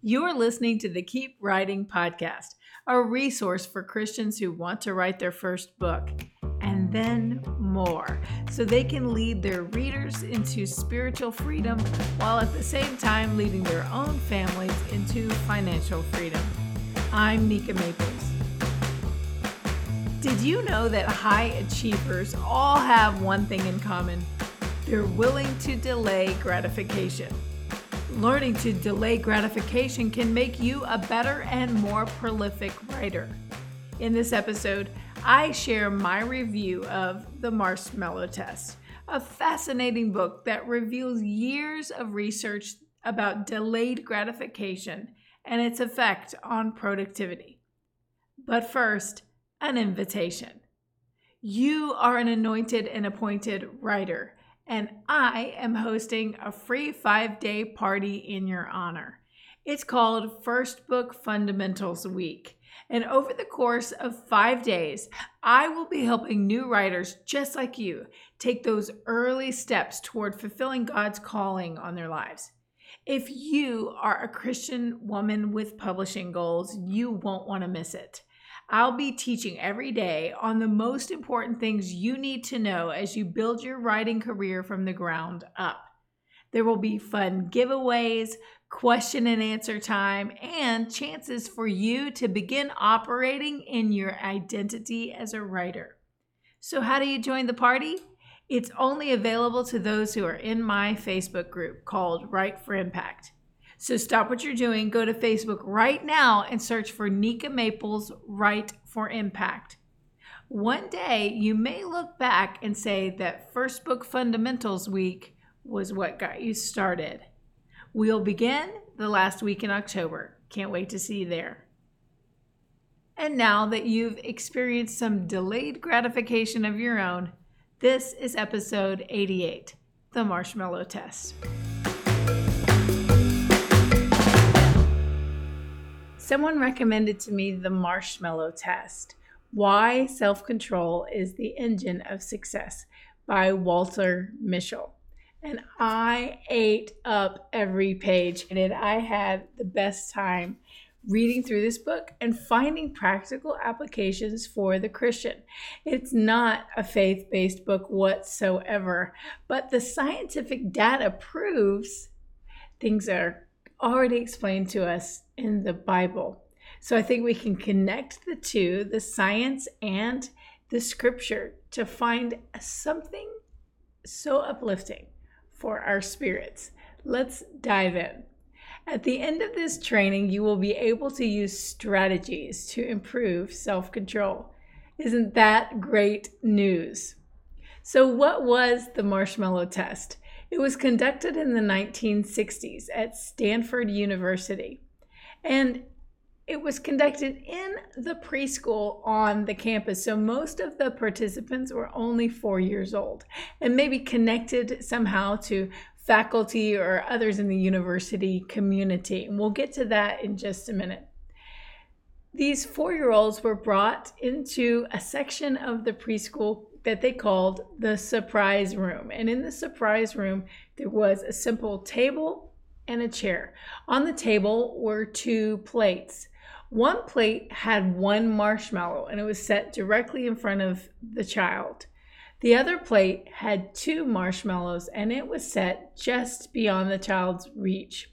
You're listening to the Keep Writing Podcast, a resource for Christians who want to write their first book and then more, so they can lead their readers into spiritual freedom while at the same time leading their own families into financial freedom. I'm Nika Maples. Did you know that high achievers all have one thing in common? They're willing to delay gratification. Learning to delay gratification can make you a better and more prolific writer. In this episode, I share my review of The Marshmallow Test, a fascinating book that reveals years of research about delayed gratification and its effect on productivity. But first, an invitation. You are an anointed and appointed writer, and I am hosting a free five day party in your honor. It's called First Book Fundamentals Week. And over the course of five days, I will be helping new writers just like you take those early steps toward fulfilling God's calling on their lives. If you are a Christian woman with publishing goals, you won't want to miss it. I'll be teaching every day on the most important things you need to know as you build your writing career from the ground up. There will be fun giveaways, question and answer time, and chances for you to begin operating in your identity as a writer. So, how do you join the party? It's only available to those who are in my Facebook group called Write for Impact. So stop what you're doing, go to Facebook right now and search for Nika Maples Write for Impact. One day you may look back and say that First Book Fundamentals Week was what got you started. We'll begin the last week in October. Can't wait to see you there. And now that you've experienced some delayed gratification of your own, this is episode 88 The Marshmallow Test. Someone recommended to me the marshmallow test Why Self Control is the Engine of Success by Walter Mischel. And I ate up every page and I had the best time reading through this book and finding practical applications for the Christian. It's not a faith based book whatsoever, but the scientific data proves things are already explained to us in the Bible. So I think we can connect the two, the science and the scripture, to find something so uplifting for our spirits. Let's dive in. At the end of this training, you will be able to use strategies to improve self control. Isn't that great news? So, what was the marshmallow test? It was conducted in the 1960s at Stanford University. And it was conducted in the preschool on the campus. So most of the participants were only four years old and maybe connected somehow to faculty or others in the university community. And we'll get to that in just a minute. These four year olds were brought into a section of the preschool that they called the surprise room. And in the surprise room, there was a simple table and a chair. On the table were two plates. One plate had one marshmallow and it was set directly in front of the child. The other plate had two marshmallows and it was set just beyond the child's reach.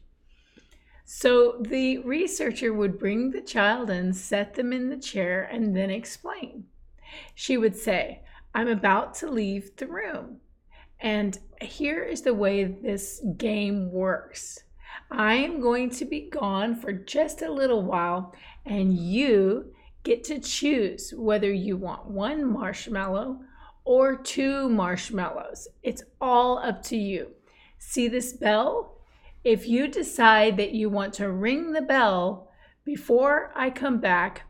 So the researcher would bring the child in, set them in the chair, and then explain. She would say, I'm about to leave the room. And here is the way this game works I am going to be gone for just a little while, and you get to choose whether you want one marshmallow or two marshmallows. It's all up to you. See this bell? If you decide that you want to ring the bell before I come back,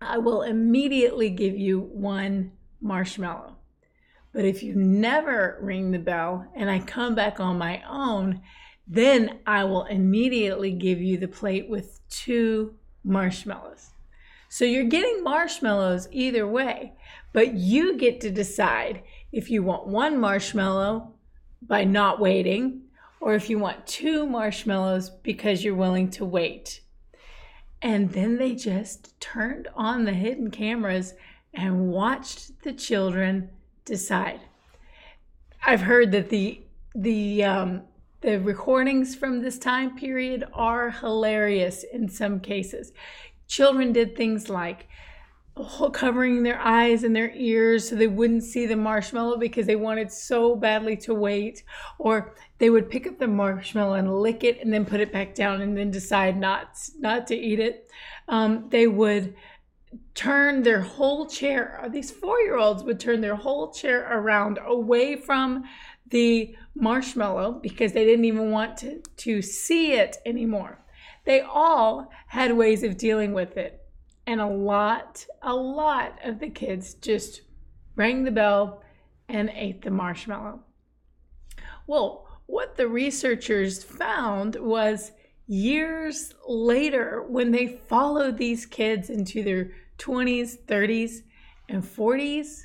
I will immediately give you one marshmallow. But if you never ring the bell and I come back on my own, then I will immediately give you the plate with two marshmallows. So you're getting marshmallows either way, but you get to decide if you want one marshmallow by not waiting or if you want two marshmallows because you're willing to wait. And then they just turned on the hidden cameras and watched the children decide. I've heard that the the um, the recordings from this time period are hilarious in some cases. Children did things like covering their eyes and their ears so they wouldn't see the marshmallow because they wanted so badly to wait or they would pick up the marshmallow and lick it and then put it back down and then decide not not to eat it um, they would turn their whole chair uh, these four-year-olds would turn their whole chair around away from the marshmallow because they didn't even want to, to see it anymore they all had ways of dealing with it and a lot, a lot of the kids just rang the bell and ate the marshmallow. Well, what the researchers found was years later, when they followed these kids into their 20s, 30s, and 40s,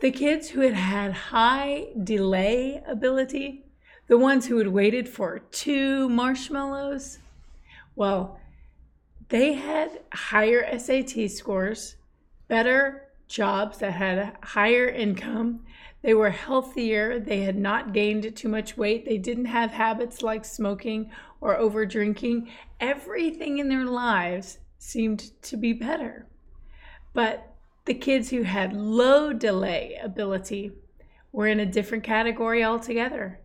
the kids who had had high delay ability, the ones who had waited for two marshmallows, well, they had higher SAT scores, better jobs that had higher income. They were healthier. They had not gained too much weight. They didn't have habits like smoking or over drinking. Everything in their lives seemed to be better. But the kids who had low delay ability were in a different category altogether.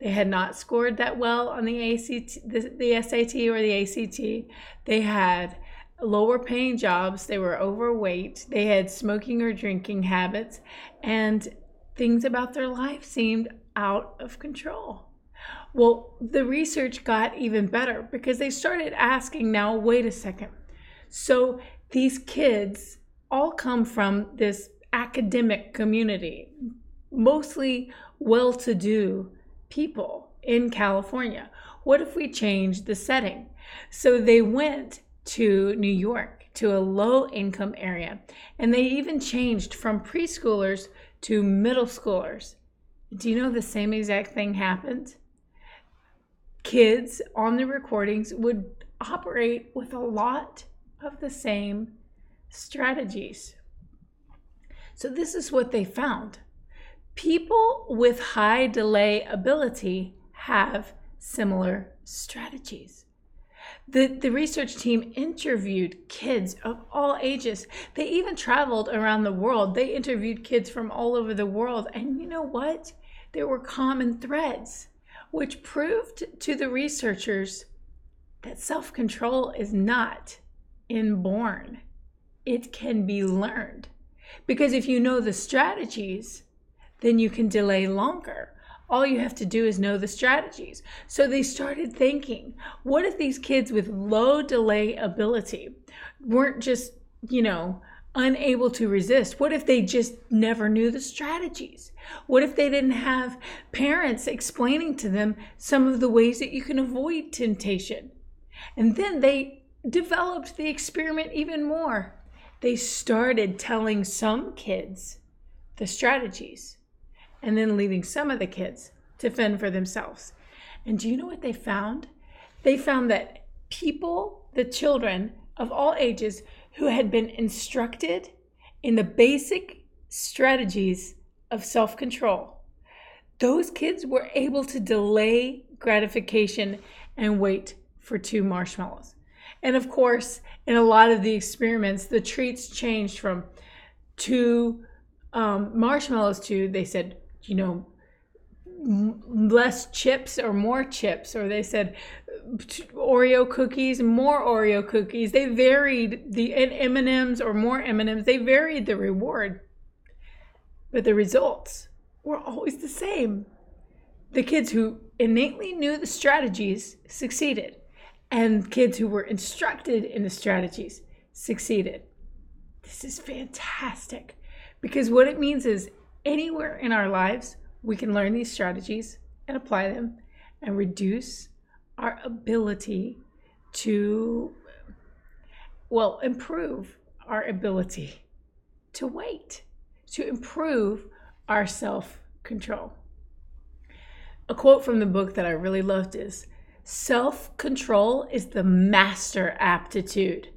They had not scored that well on the ACT, the, the SAT or the ACT. They had lower paying jobs. They were overweight. They had smoking or drinking habits, and things about their life seemed out of control. Well, the research got even better because they started asking now, wait a second. So these kids all come from this academic community, mostly well to do people in California. What if we change the setting? So they went to New York, to a low income area, and they even changed from preschoolers to middle schoolers. Do you know the same exact thing happened? Kids on the recordings would operate with a lot of the same strategies. So, this is what they found People with high delay ability have similar strategies. The, the research team interviewed kids of all ages. They even traveled around the world. They interviewed kids from all over the world. And you know what? There were common threads, which proved to the researchers that self control is not inborn, it can be learned. Because if you know the strategies, then you can delay longer. All you have to do is know the strategies. So they started thinking, what if these kids with low delay ability weren't just, you know, unable to resist? What if they just never knew the strategies? What if they didn't have parents explaining to them some of the ways that you can avoid temptation? And then they developed the experiment even more. They started telling some kids the strategies and then leaving some of the kids to fend for themselves. And do you know what they found? They found that people, the children of all ages who had been instructed in the basic strategies of self control, those kids were able to delay gratification and wait for two marshmallows. And of course, in a lot of the experiments, the treats changed from two um, marshmallows to, they said, you know, less chips or more chips or they said oreo cookies more oreo cookies. They varied the m&ms or more m&ms they varied the reward. But the results were always the same. The kids who innately knew the strategies succeeded and kids who were instructed in the strategies succeeded this is fantastic because what it means is anywhere in our lives, we can learn these strategies and apply them and reduce our ability to, well, improve our ability to wait, to improve our self control. A quote from the book that I really loved is Self control is the master aptitude,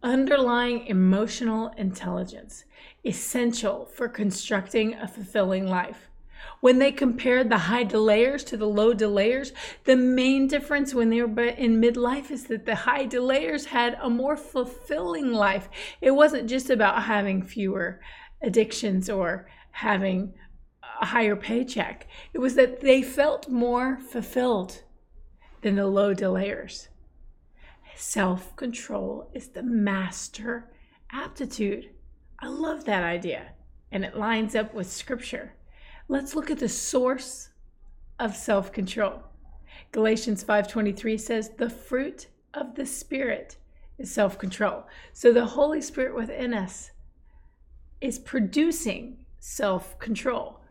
underlying emotional intelligence, essential for constructing a fulfilling life. When they compared the high delayers to the low delayers, the main difference when they were in midlife is that the high delayers had a more fulfilling life. It wasn't just about having fewer addictions or having a higher paycheck, it was that they felt more fulfilled than the low delayers. Self control is the master aptitude. I love that idea, and it lines up with scripture. Let's look at the source of self-control. Galatians 5:23 says, "The fruit of the spirit is self-control." So the Holy Spirit within us is producing self-control.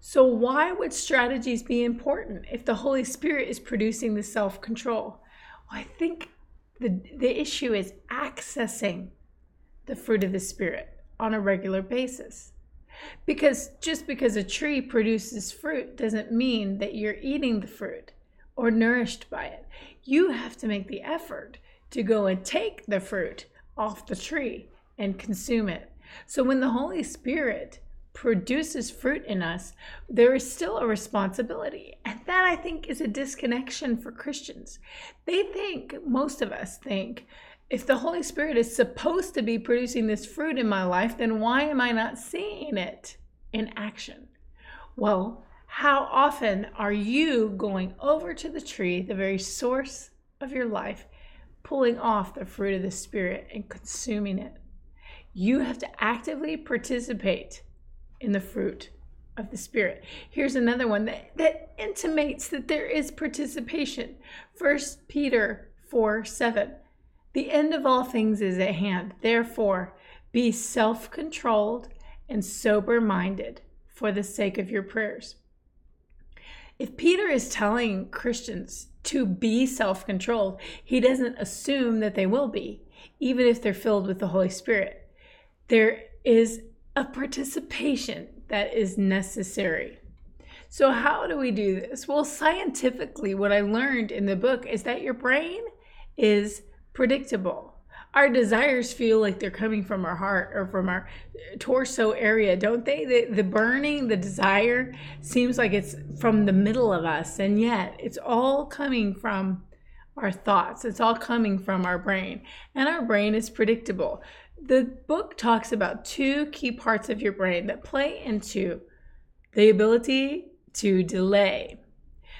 So why would strategies be important if the Holy Spirit is producing the self-control? Well, I think the the issue is accessing the fruit of the spirit on a regular basis. Because just because a tree produces fruit doesn't mean that you're eating the fruit or nourished by it. You have to make the effort to go and take the fruit off the tree and consume it. So when the Holy Spirit produces fruit in us, there is still a responsibility. And that I think is a disconnection for Christians. They think, most of us think, if the Holy Spirit is supposed to be producing this fruit in my life, then why am I not seeing it in action? Well, how often are you going over to the tree, the very source of your life, pulling off the fruit of the Spirit and consuming it? You have to actively participate in the fruit of the Spirit. Here's another one that, that intimates that there is participation. First Peter 4 7. The end of all things is at hand. Therefore, be self controlled and sober minded for the sake of your prayers. If Peter is telling Christians to be self controlled, he doesn't assume that they will be, even if they're filled with the Holy Spirit. There is a participation that is necessary. So, how do we do this? Well, scientifically, what I learned in the book is that your brain is predictable. Our desires feel like they're coming from our heart or from our torso area, don't they? The, the burning, the desire seems like it's from the middle of us, and yet it's all coming from our thoughts. It's all coming from our brain, and our brain is predictable. The book talks about two key parts of your brain that play into the ability to delay.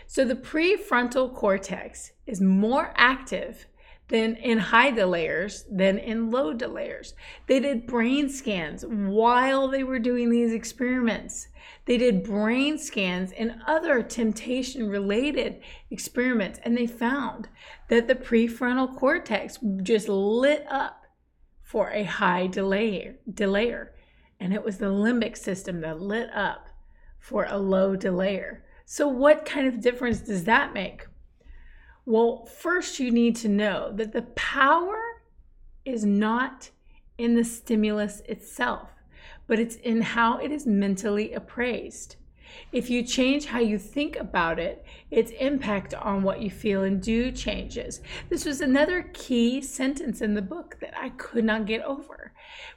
So, the prefrontal cortex is more active than in high delayers than in low delayers. They did brain scans while they were doing these experiments. They did brain scans and other temptation related experiments, and they found that the prefrontal cortex just lit up for a high delayer, delayer. And it was the limbic system that lit up for a low delayer. So, what kind of difference does that make? Well, first, you need to know that the power is not in the stimulus itself, but it's in how it is mentally appraised. If you change how you think about it, its impact on what you feel and do changes. This was another key sentence in the book that I could not get over.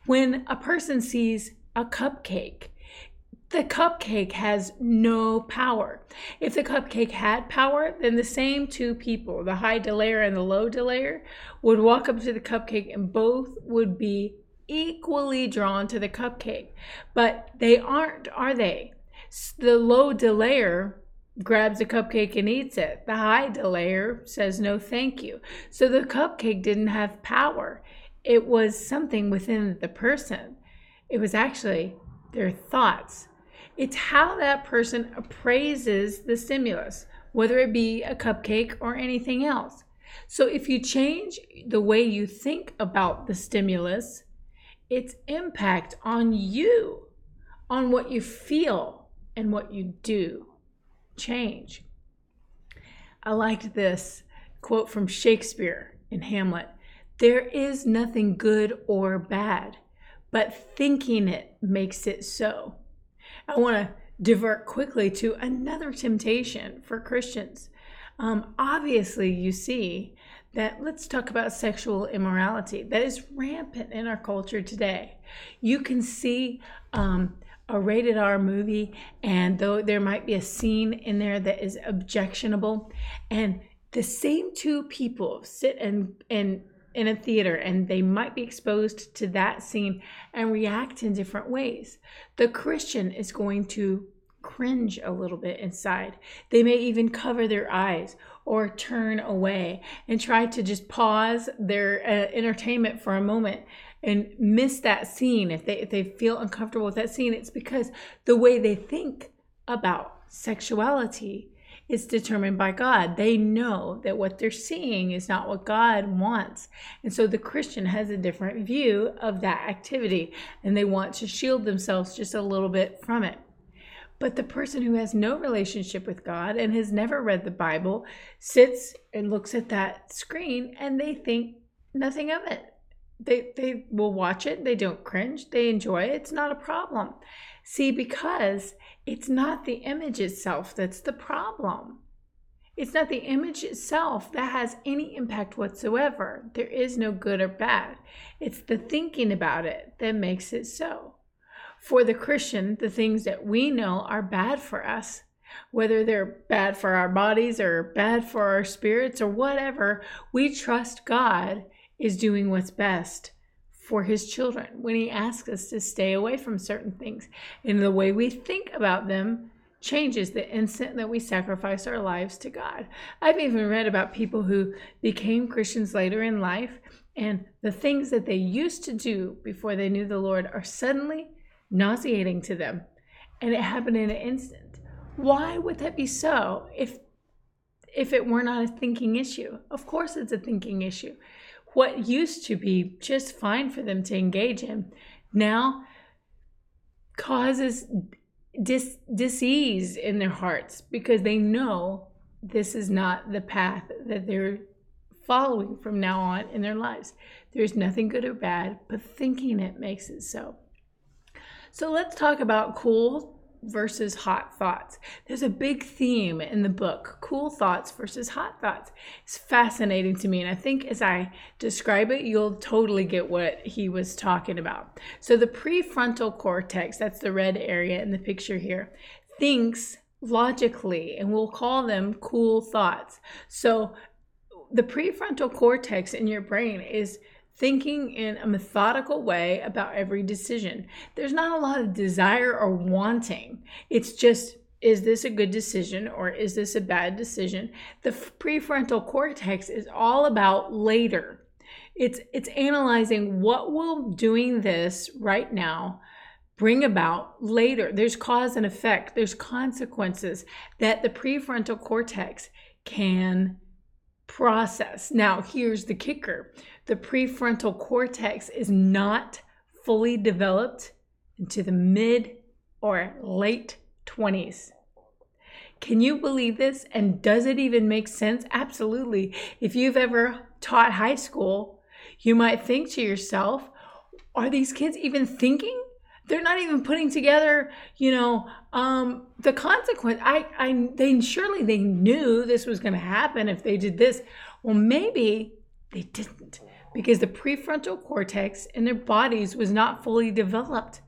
When a person sees a cupcake, the cupcake has no power. If the cupcake had power, then the same two people, the high delayer and the low delayer, would walk up to the cupcake and both would be equally drawn to the cupcake. But they aren't, are they? The low delayer grabs a cupcake and eats it. The high delayer says no thank you. So the cupcake didn't have power. It was something within the person. It was actually their thoughts it's how that person appraises the stimulus, whether it be a cupcake or anything else. So if you change the way you think about the stimulus, its impact on you, on what you feel and what you do, change. I liked this quote from Shakespeare in Hamlet There is nothing good or bad, but thinking it makes it so. I want to divert quickly to another temptation for Christians. Um, obviously, you see that let's talk about sexual immorality that is rampant in our culture today. You can see um, a rated R movie, and though there might be a scene in there that is objectionable, and the same two people sit and and in a theater and they might be exposed to that scene and react in different ways. The Christian is going to cringe a little bit inside. They may even cover their eyes or turn away and try to just pause their uh, entertainment for a moment and miss that scene if they if they feel uncomfortable with that scene it's because the way they think about sexuality is determined by God. They know that what they're seeing is not what God wants. And so the Christian has a different view of that activity and they want to shield themselves just a little bit from it. But the person who has no relationship with God and has never read the Bible sits and looks at that screen and they think nothing of it. They, they will watch it, they don't cringe, they enjoy it, it's not a problem. See, because it's not the image itself that's the problem. It's not the image itself that has any impact whatsoever. There is no good or bad. It's the thinking about it that makes it so. For the Christian, the things that we know are bad for us, whether they're bad for our bodies or bad for our spirits or whatever, we trust God is doing what's best for his children when he asks us to stay away from certain things. And the way we think about them changes the instant that we sacrifice our lives to God. I've even read about people who became Christians later in life, and the things that they used to do before they knew the Lord are suddenly nauseating to them. And it happened in an instant. Why would that be so if if it were not a thinking issue? Of course it's a thinking issue what used to be just fine for them to engage in now causes dis- disease in their hearts because they know this is not the path that they're following from now on in their lives. There's nothing good or bad, but thinking it makes it so. So let's talk about cool versus hot thoughts. There's a big theme in the book cool thoughts versus hot thoughts. It's fascinating to me. And I think as I describe it, you'll totally get what he was talking about. So, the prefrontal cortex, that's the red area in the picture here, thinks logically, and we'll call them cool thoughts. So, the prefrontal cortex in your brain is thinking in a methodical way about every decision. There's not a lot of desire or wanting. It's just, is this a good decision or is this a bad decision? The prefrontal cortex is all about later. It's it's analyzing what will doing this right now bring about later. There's cause and effect. There's consequences that the prefrontal cortex can process. Now, here's the kicker the prefrontal cortex is not fully developed into the mid or late 20s. Can you believe this? And does it even make sense? Absolutely. If you've ever taught high school, you might think to yourself, are these kids even thinking? They're not even putting together, you know, um, the consequence. I, I, they surely they knew this was going to happen if they did this. Well, maybe they didn't because the prefrontal cortex in their bodies was not fully developed.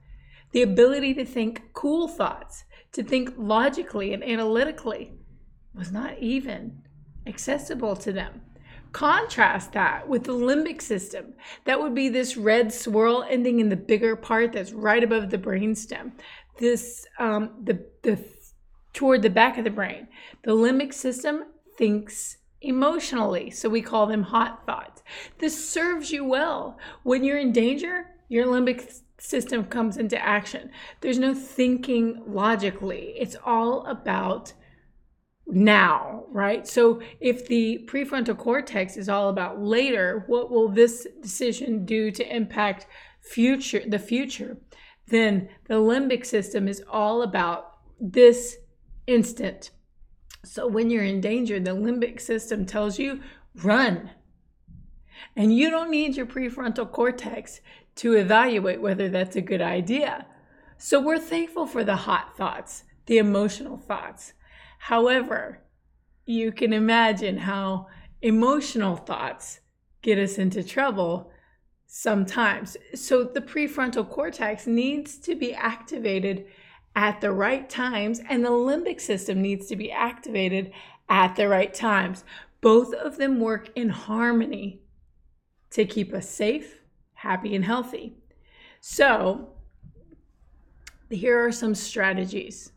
The ability to think cool thoughts, to think logically and analytically, was not even accessible to them. Contrast that with the limbic system. That would be this red swirl ending in the bigger part that's right above the brainstem. This, um, the, the, toward the back of the brain. The limbic system thinks emotionally. So we call them hot thoughts. This serves you well. When you're in danger, your limbic system comes into action. There's no thinking logically, it's all about now, right? So if the prefrontal cortex is all about later, what will this decision do to impact future the future? Then the limbic system is all about this instant so when you're in danger, the limbic system tells you run. And you don't need your prefrontal cortex to evaluate whether that's a good idea. So we're thankful for the hot thoughts the emotional thoughts. However, you can imagine how emotional thoughts get us into trouble sometimes. So the prefrontal cortex needs to be activated at the right times, and the limbic system needs to be activated at the right times. Both of them work in harmony to keep us safe, happy, and healthy. So, here are some strategies.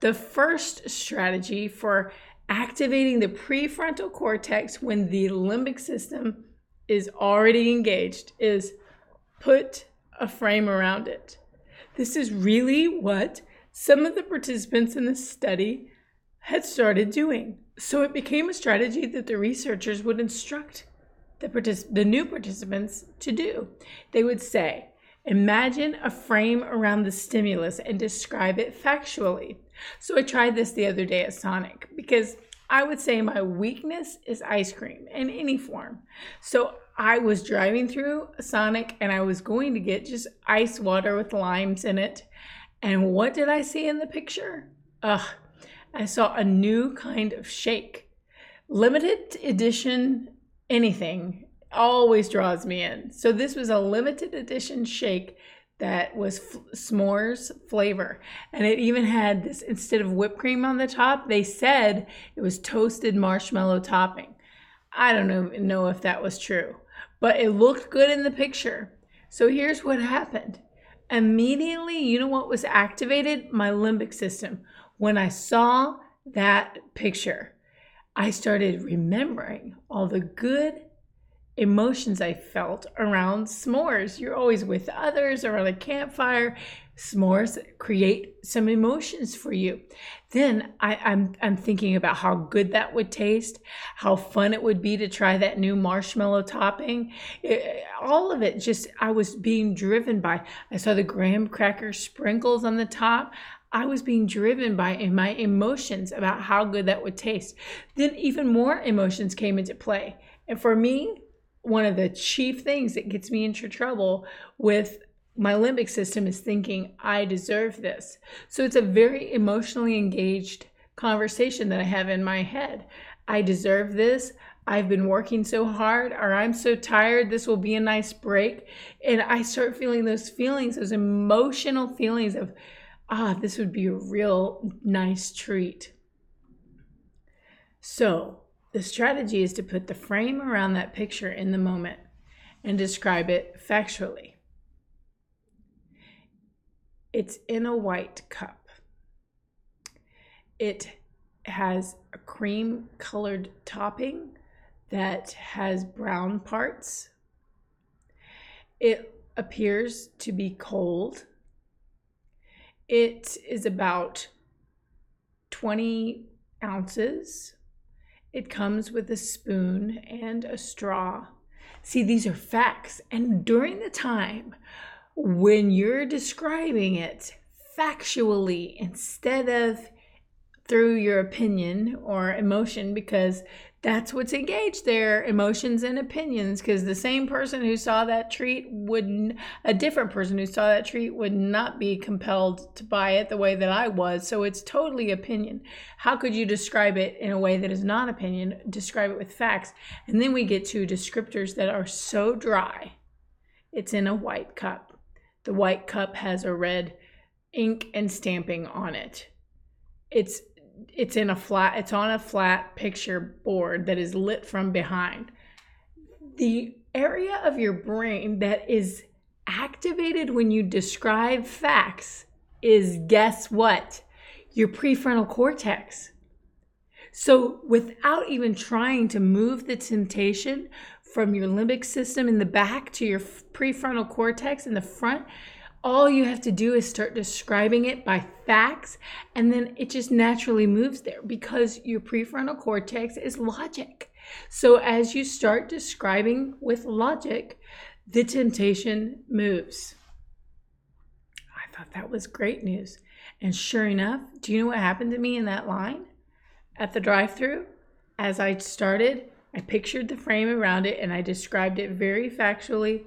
The first strategy for activating the prefrontal cortex when the limbic system is already engaged is put a frame around it. This is really what some of the participants in the study had started doing. So it became a strategy that the researchers would instruct the, partic- the new participants to do. They would say, Imagine a frame around the stimulus and describe it factually. So I tried this the other day at Sonic because I would say my weakness is ice cream in any form. So I was driving through Sonic and I was going to get just ice water with limes in it. And what did I see in the picture? Ugh, I saw a new kind of shake. Limited edition anything always draws me in. So this was a limited edition shake that was f- s'mores flavor. And it even had this, instead of whipped cream on the top, they said it was toasted marshmallow topping. I don't know, know if that was true, but it looked good in the picture. So here's what happened. Immediately, you know what was activated? My limbic system. When I saw that picture, I started remembering all the good emotions I felt around s'mores. You're always with others around a campfire. S'mores create some emotions for you. Then I, am I'm, I'm thinking about how good that would taste, how fun it would be to try that new marshmallow topping. It, all of it just I was being driven by. I saw the graham cracker sprinkles on the top. I was being driven by my emotions about how good that would taste. Then even more emotions came into play. And for me, one of the chief things that gets me into trouble with my limbic system is thinking I deserve this. So it's a very emotionally engaged conversation that I have in my head. I deserve this. I've been working so hard, or I'm so tired. This will be a nice break. And I start feeling those feelings, those emotional feelings of, ah, this would be a real nice treat. So the strategy is to put the frame around that picture in the moment and describe it factually. It's in a white cup. It has a cream colored topping that has brown parts. It appears to be cold. It is about 20 ounces it comes with a spoon and a straw. See, these are facts. And during the time when you're describing it factually instead of through your opinion or emotion, because that's what's engaged there emotions and opinions because the same person who saw that treat wouldn't a different person who saw that treat would not be compelled to buy it the way that i was so it's totally opinion. How could you describe it in a way that is not opinion? Describe it with facts. And then we get to descriptors that are so dry it's in a white cup the white cup has a red ink and stamping on it. It's it's in a flat it's on a flat picture board that is lit from behind. The area of your brain that is activated when you describe facts is guess what? Your prefrontal cortex. So without even trying to move the temptation from your limbic system in the back to your prefrontal cortex in the front all you have to do is start describing it by facts, and then it just naturally moves there because your prefrontal cortex is logic. So as you start describing with logic, the temptation moves. I thought that was great news. And sure enough, do you know what happened to me in that line at the drive through? As I started, I pictured the frame around it and I described it very factually.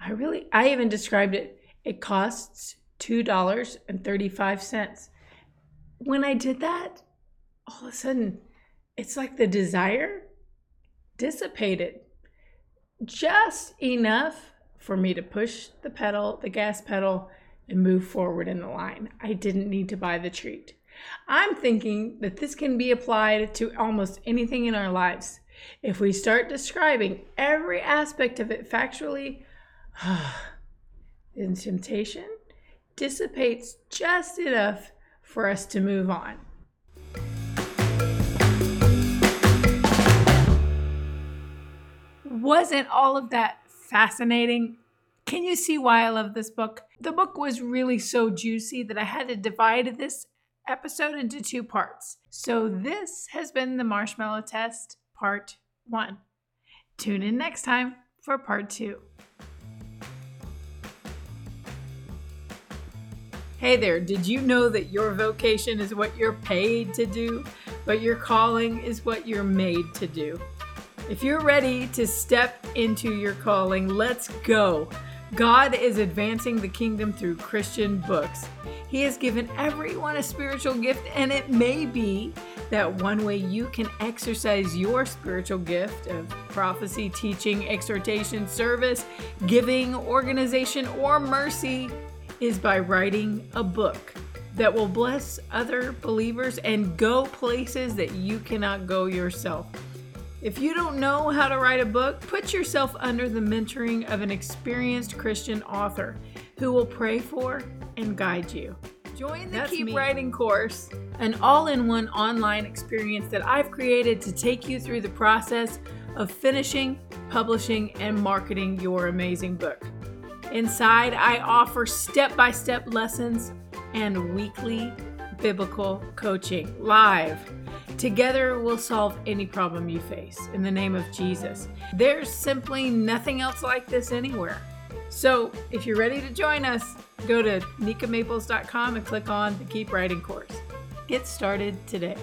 I really, I even described it it costs $2.35. when I did that, all of a sudden, it's like the desire dissipated just enough for me to push the pedal, the gas pedal, and move forward in the line. I didn't need to buy the treat. I'm thinking that this can be applied to almost anything in our lives. If we start describing every aspect of it factually, then temptation dissipates just enough for us to move on. Wasn't all of that fascinating? Can you see why I love this book? The book was really so juicy that I had to divide this episode into two parts. So, this has been the marshmallow test, part one. Tune in next time for part two. Hey there, did you know that your vocation is what you're paid to do, but your calling is what you're made to do? If you're ready to step into your calling, let's go. God is advancing the kingdom through Christian books. He has given everyone a spiritual gift, and it may be that one way you can exercise your spiritual gift of prophecy, teaching, exhortation, service, giving, organization, or mercy is by writing a book that will bless other believers and go places that you cannot go yourself. If you don't know how to write a book, put yourself under the mentoring of an experienced Christian author who will pray for and guide you. Join the That's Keep me. Writing course, an all in one online experience that I've created to take you through the process of finishing, publishing, and marketing your amazing book. Inside, I offer step by step lessons and weekly biblical coaching live Together, we'll solve any problem you face in the name of Jesus. There's simply nothing else like this anywhere. So, if you're ready to join us, go to nikamaples.com and click on the Keep Writing course. Get started today.